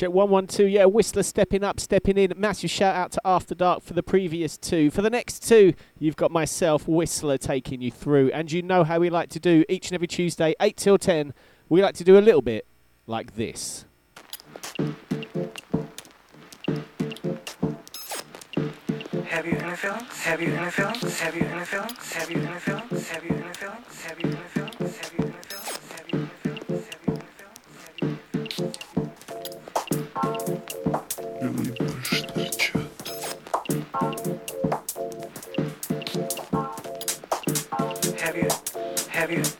Check 112. Yeah, Whistler stepping up, stepping in. Massive shout out to After Dark for the previous two. For the next two, you've got myself, Whistler, taking you through. And you know how we like to do each and every Tuesday, 8 till 10. We like to do a little bit like this. Have you any feelings? Have you any feelings? Have you any feelings? Have you any feelings? Have you any feelings? Have you any feelings? again.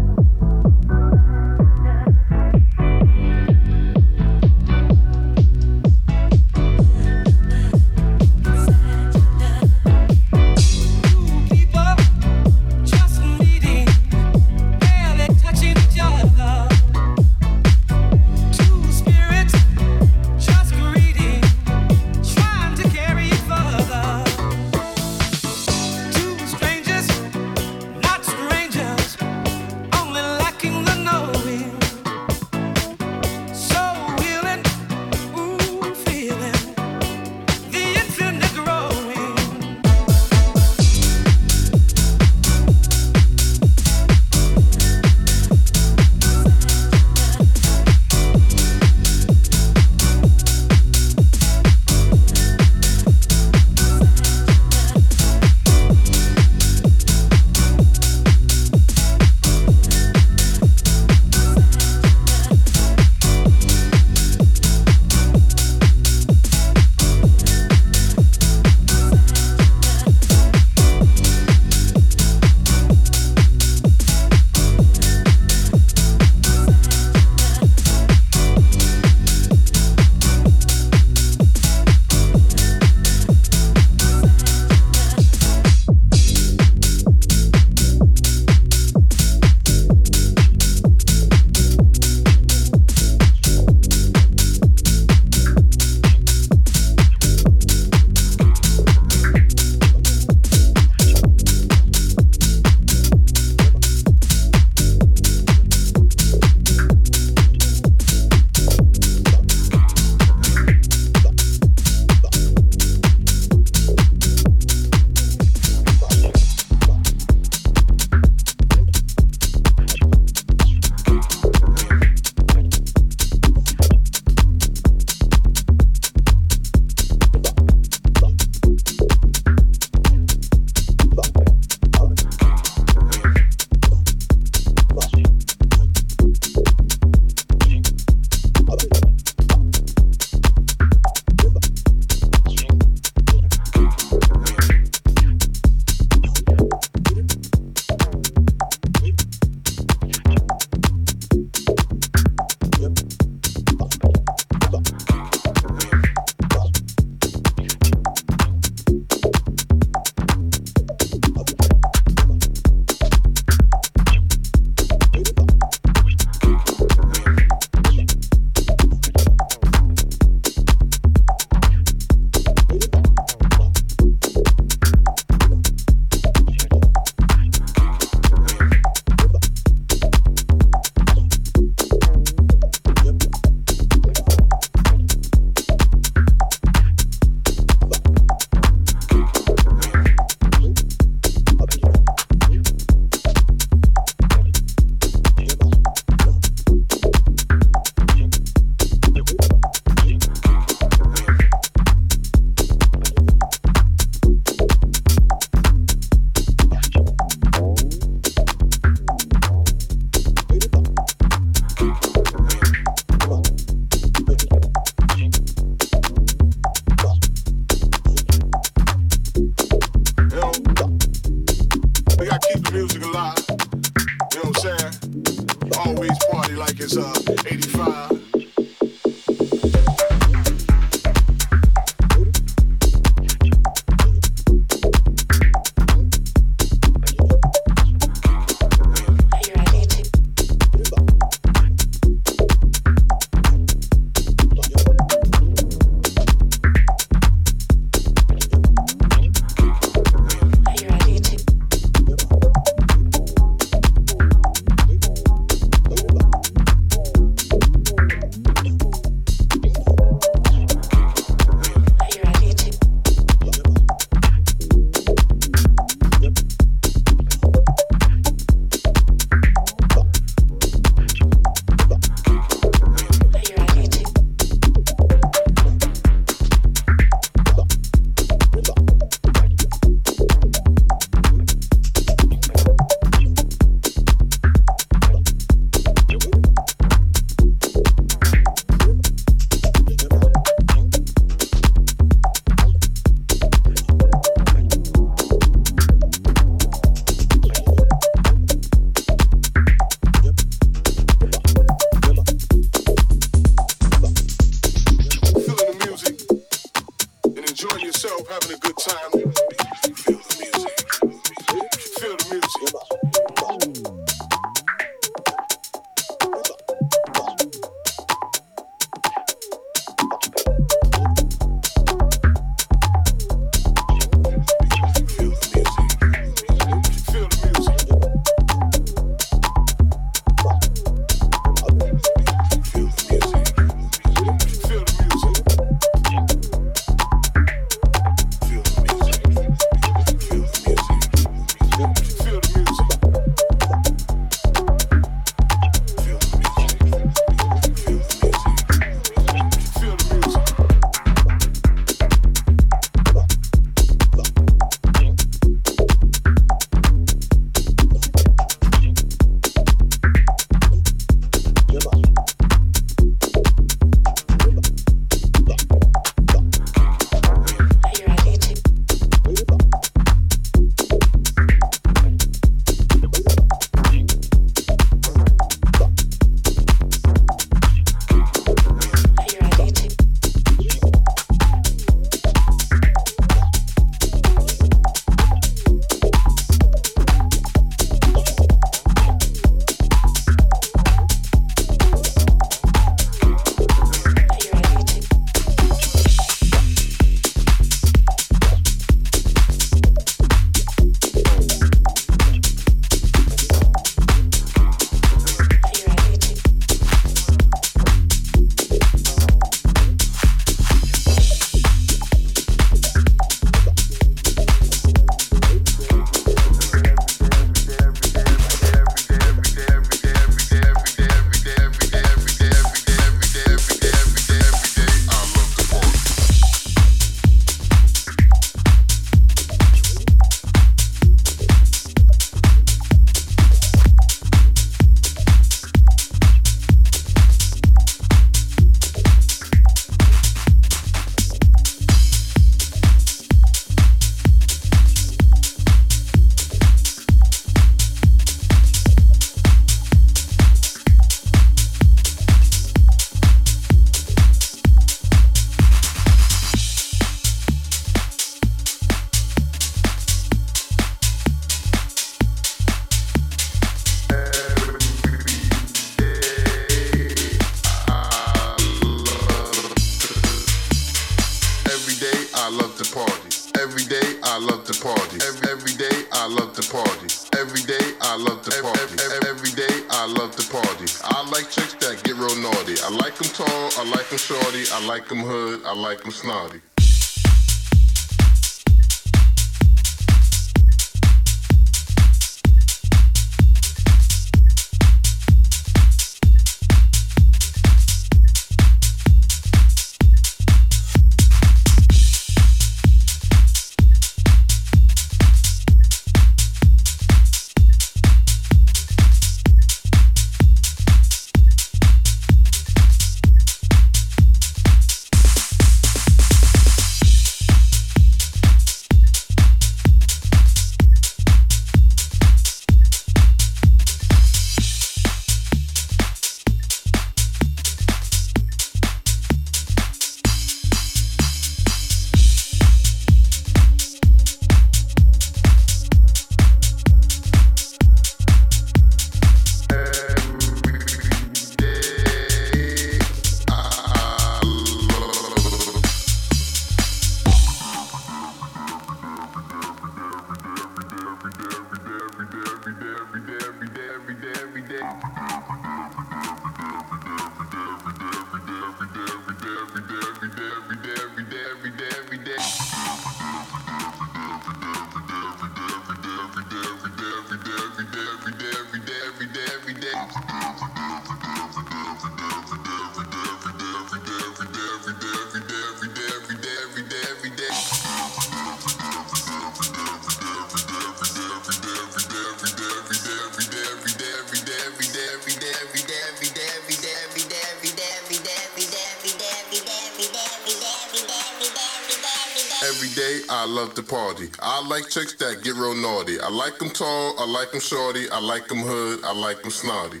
the party. I like chicks that get real naughty. I like them tall, I like them shorty, I like them hood, I like them snotty.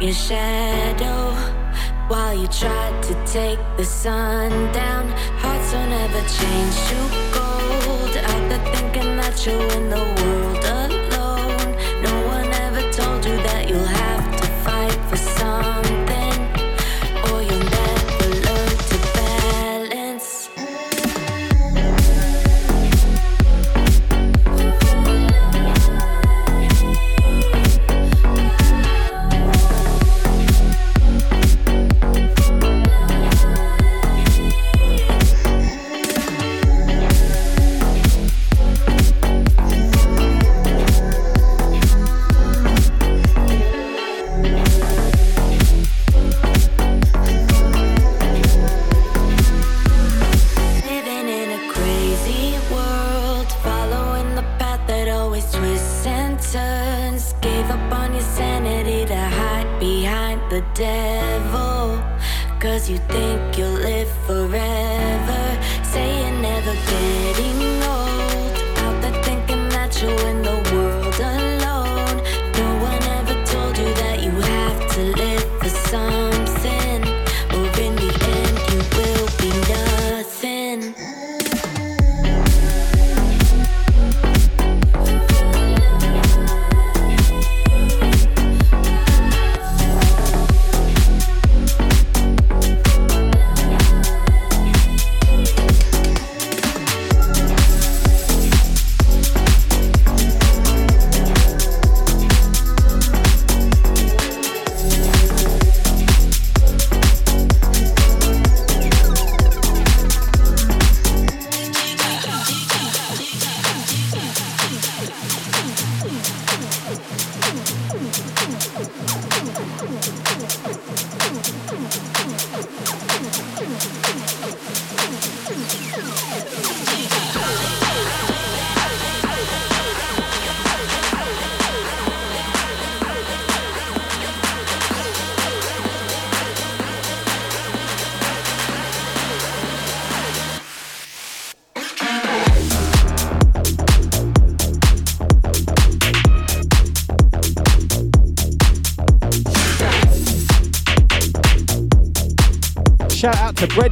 your shadow while you try to take the sun down. Hearts will never change to gold. I've been thinking that you're in the world.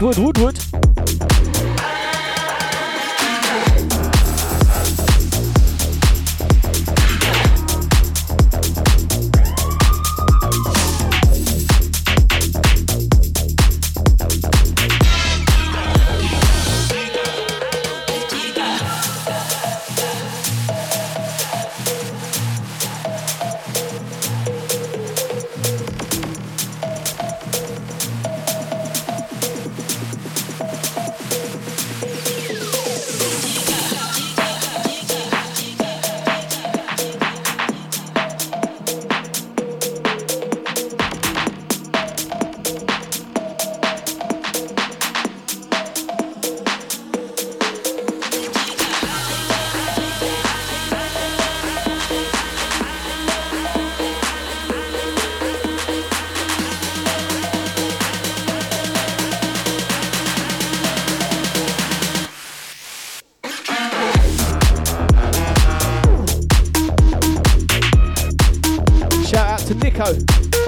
Hut, Hut, Hut. to Nico.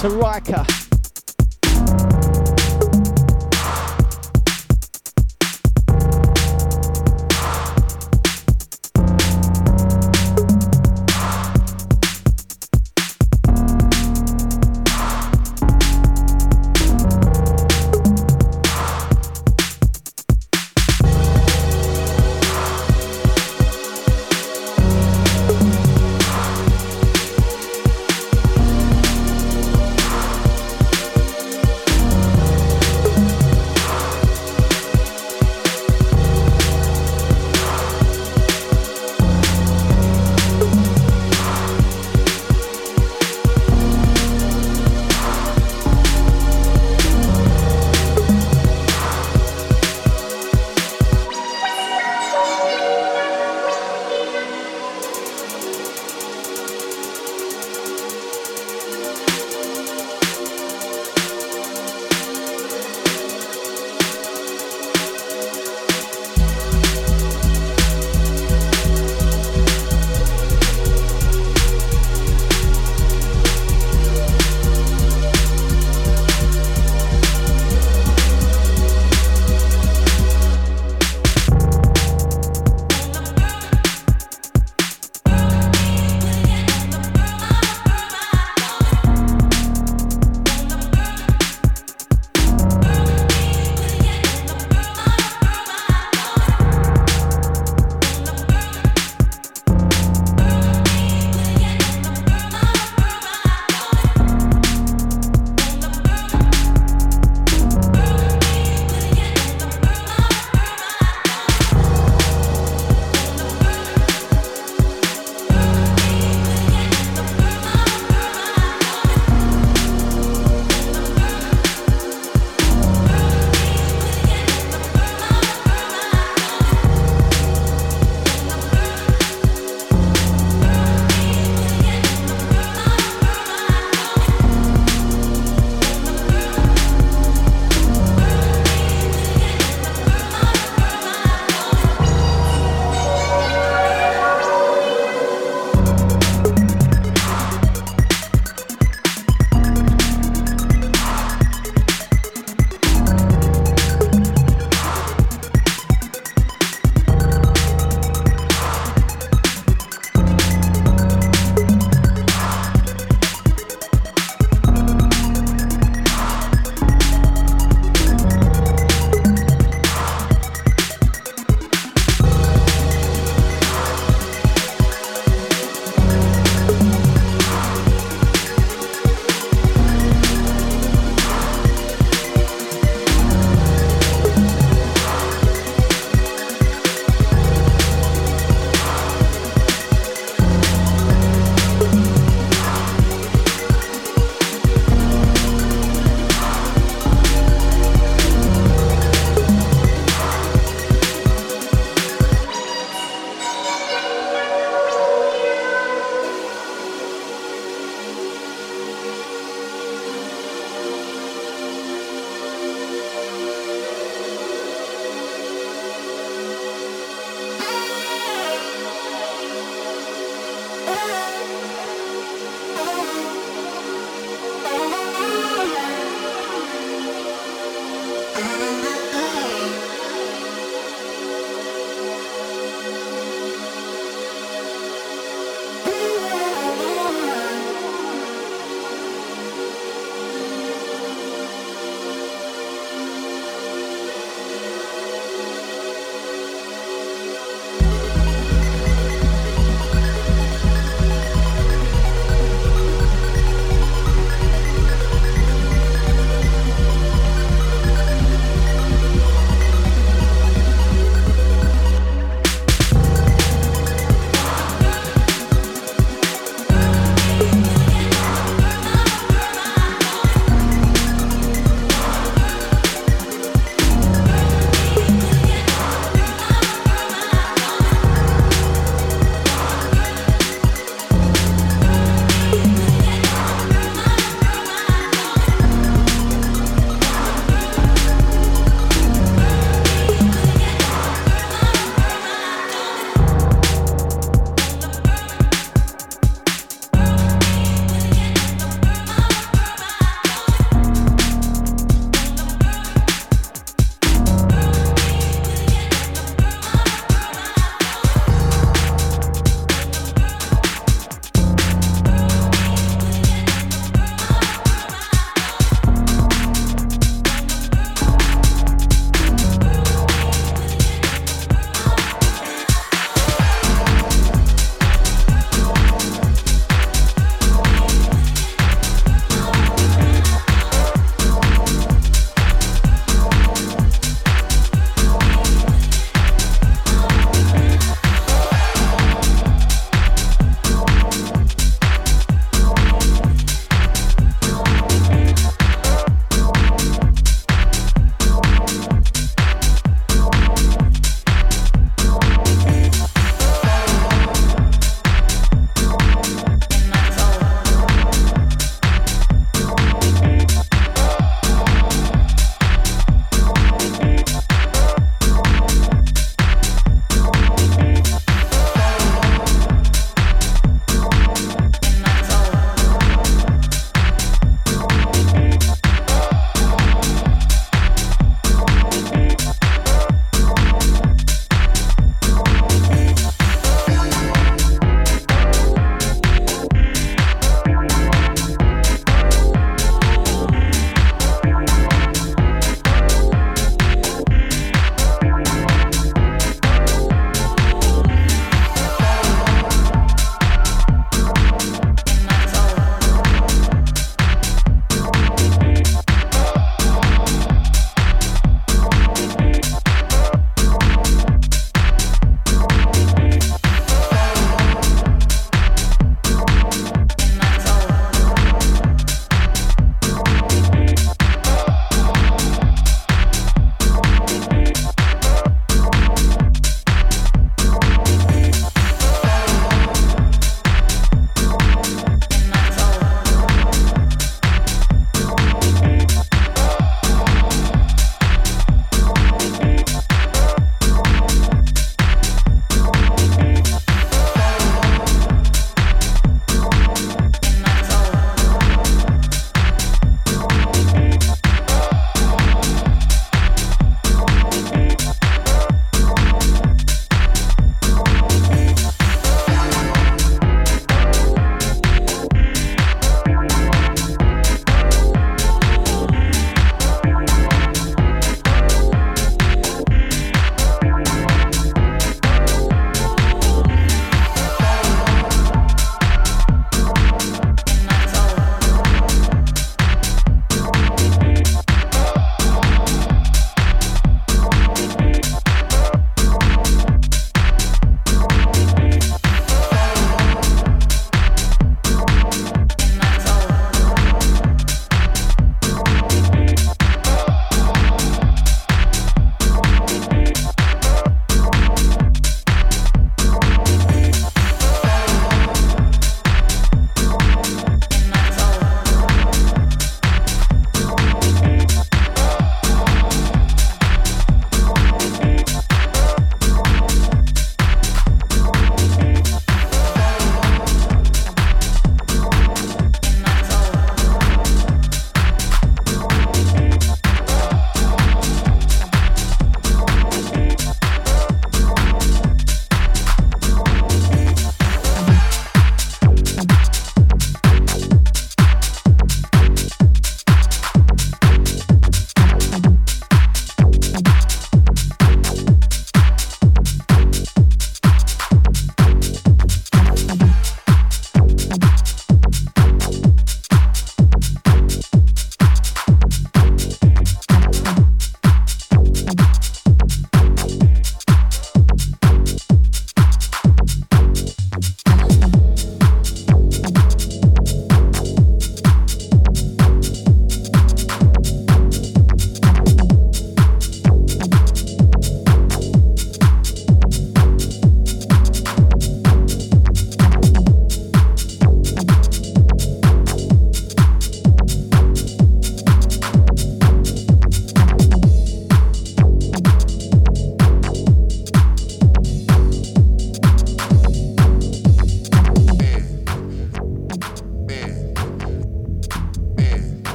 To Riker.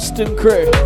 To crew.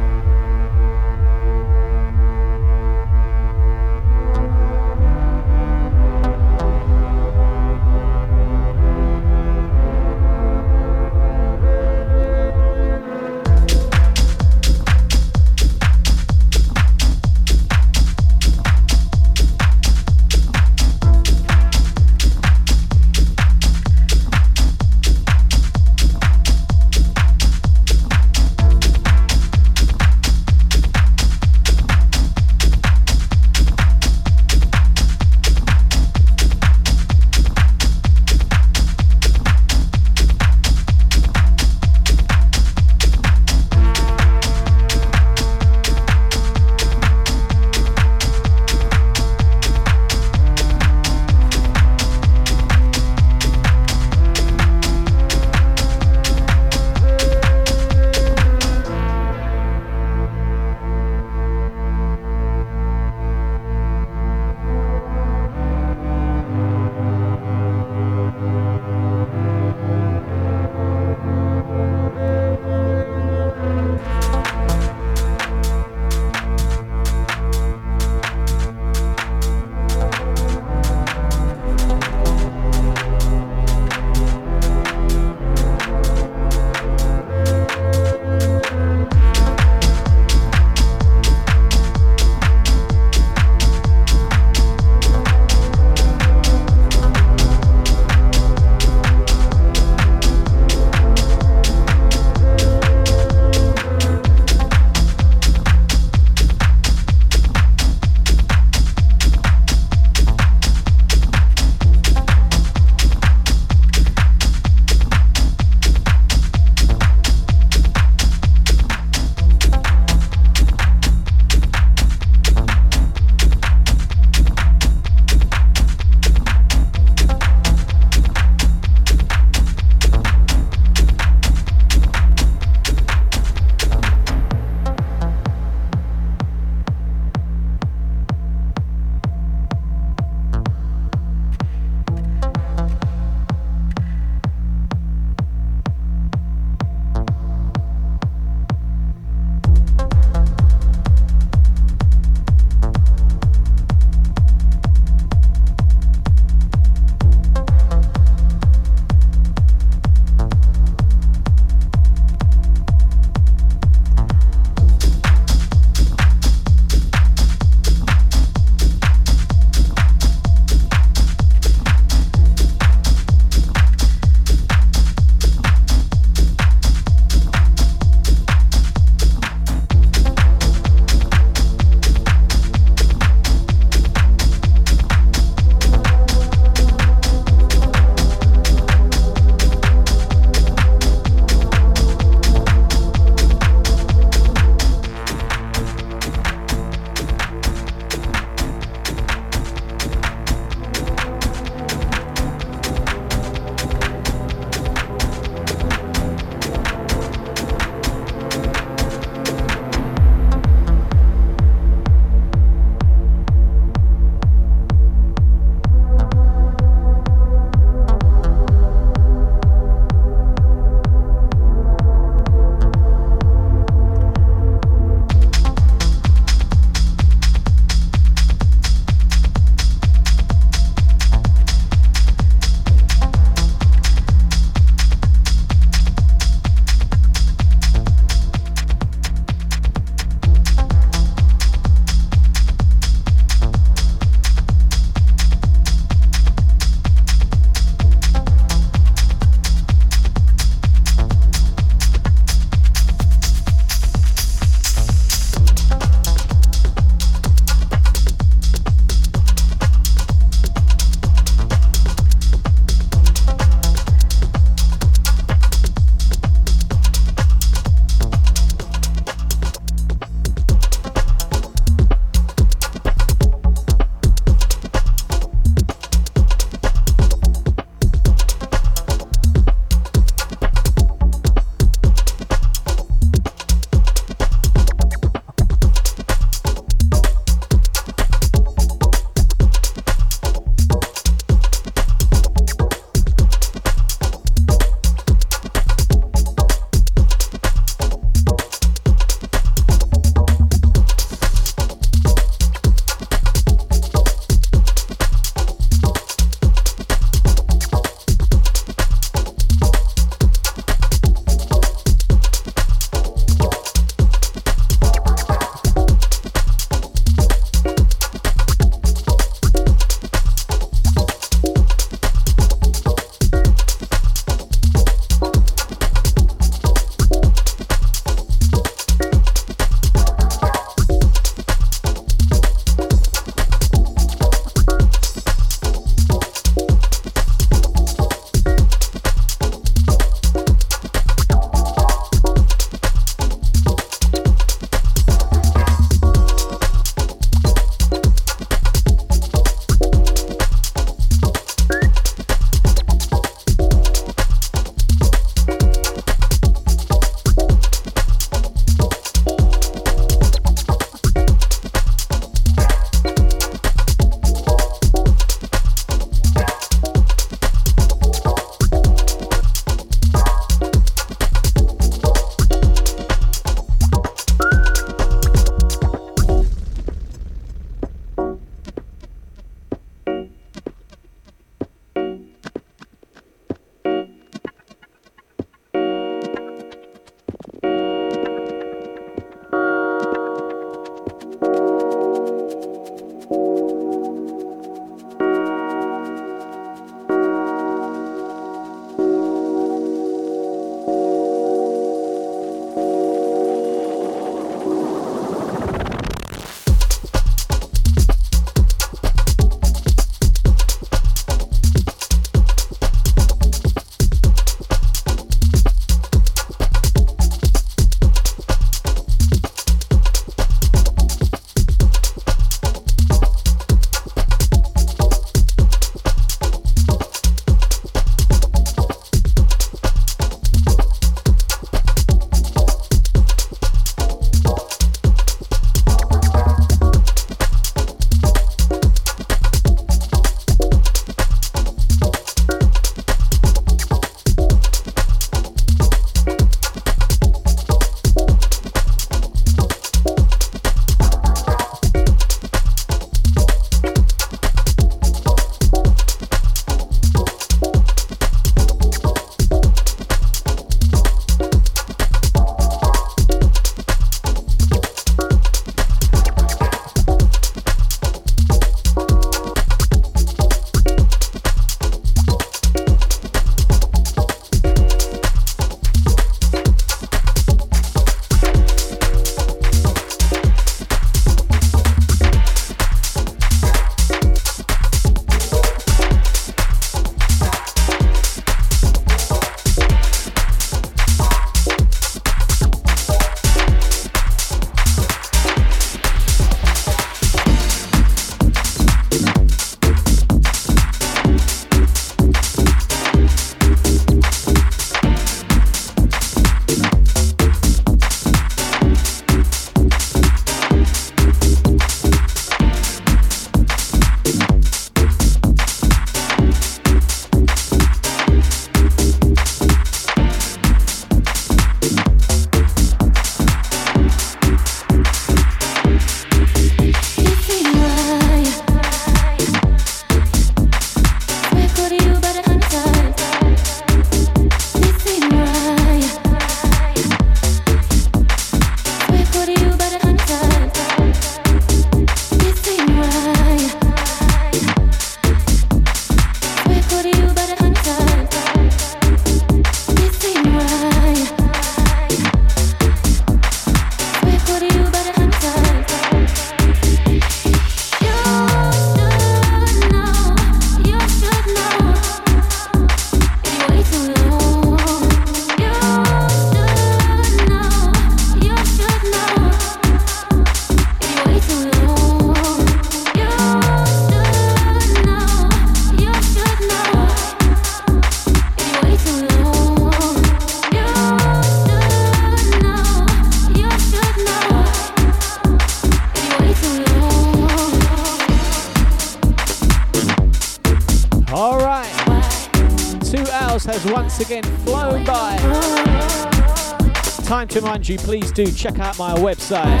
You, please do check out my website,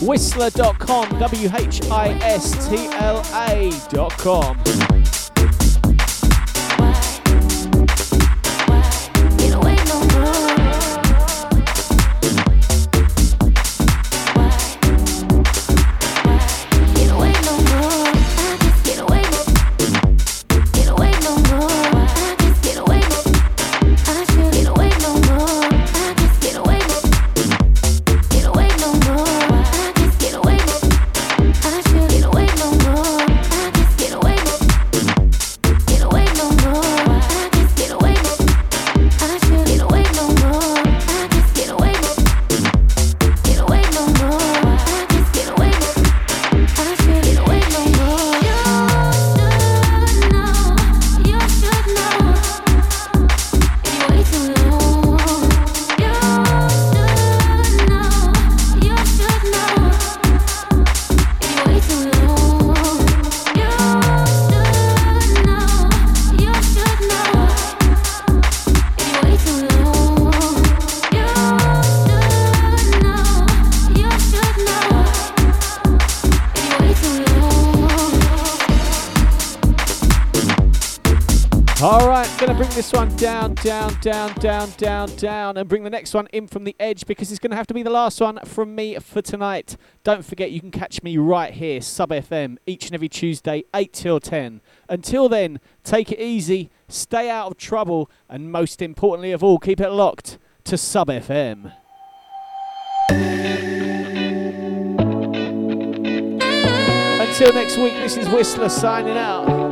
whistla.com, W H I S T L A.com. Right, gonna bring this one down, down, down, down, down, down, and bring the next one in from the edge because it's gonna have to be the last one from me for tonight. Don't forget, you can catch me right here, Sub FM, each and every Tuesday, 8 till 10. Until then, take it easy, stay out of trouble, and most importantly of all, keep it locked to Sub FM. Until next week, this is Whistla signing out.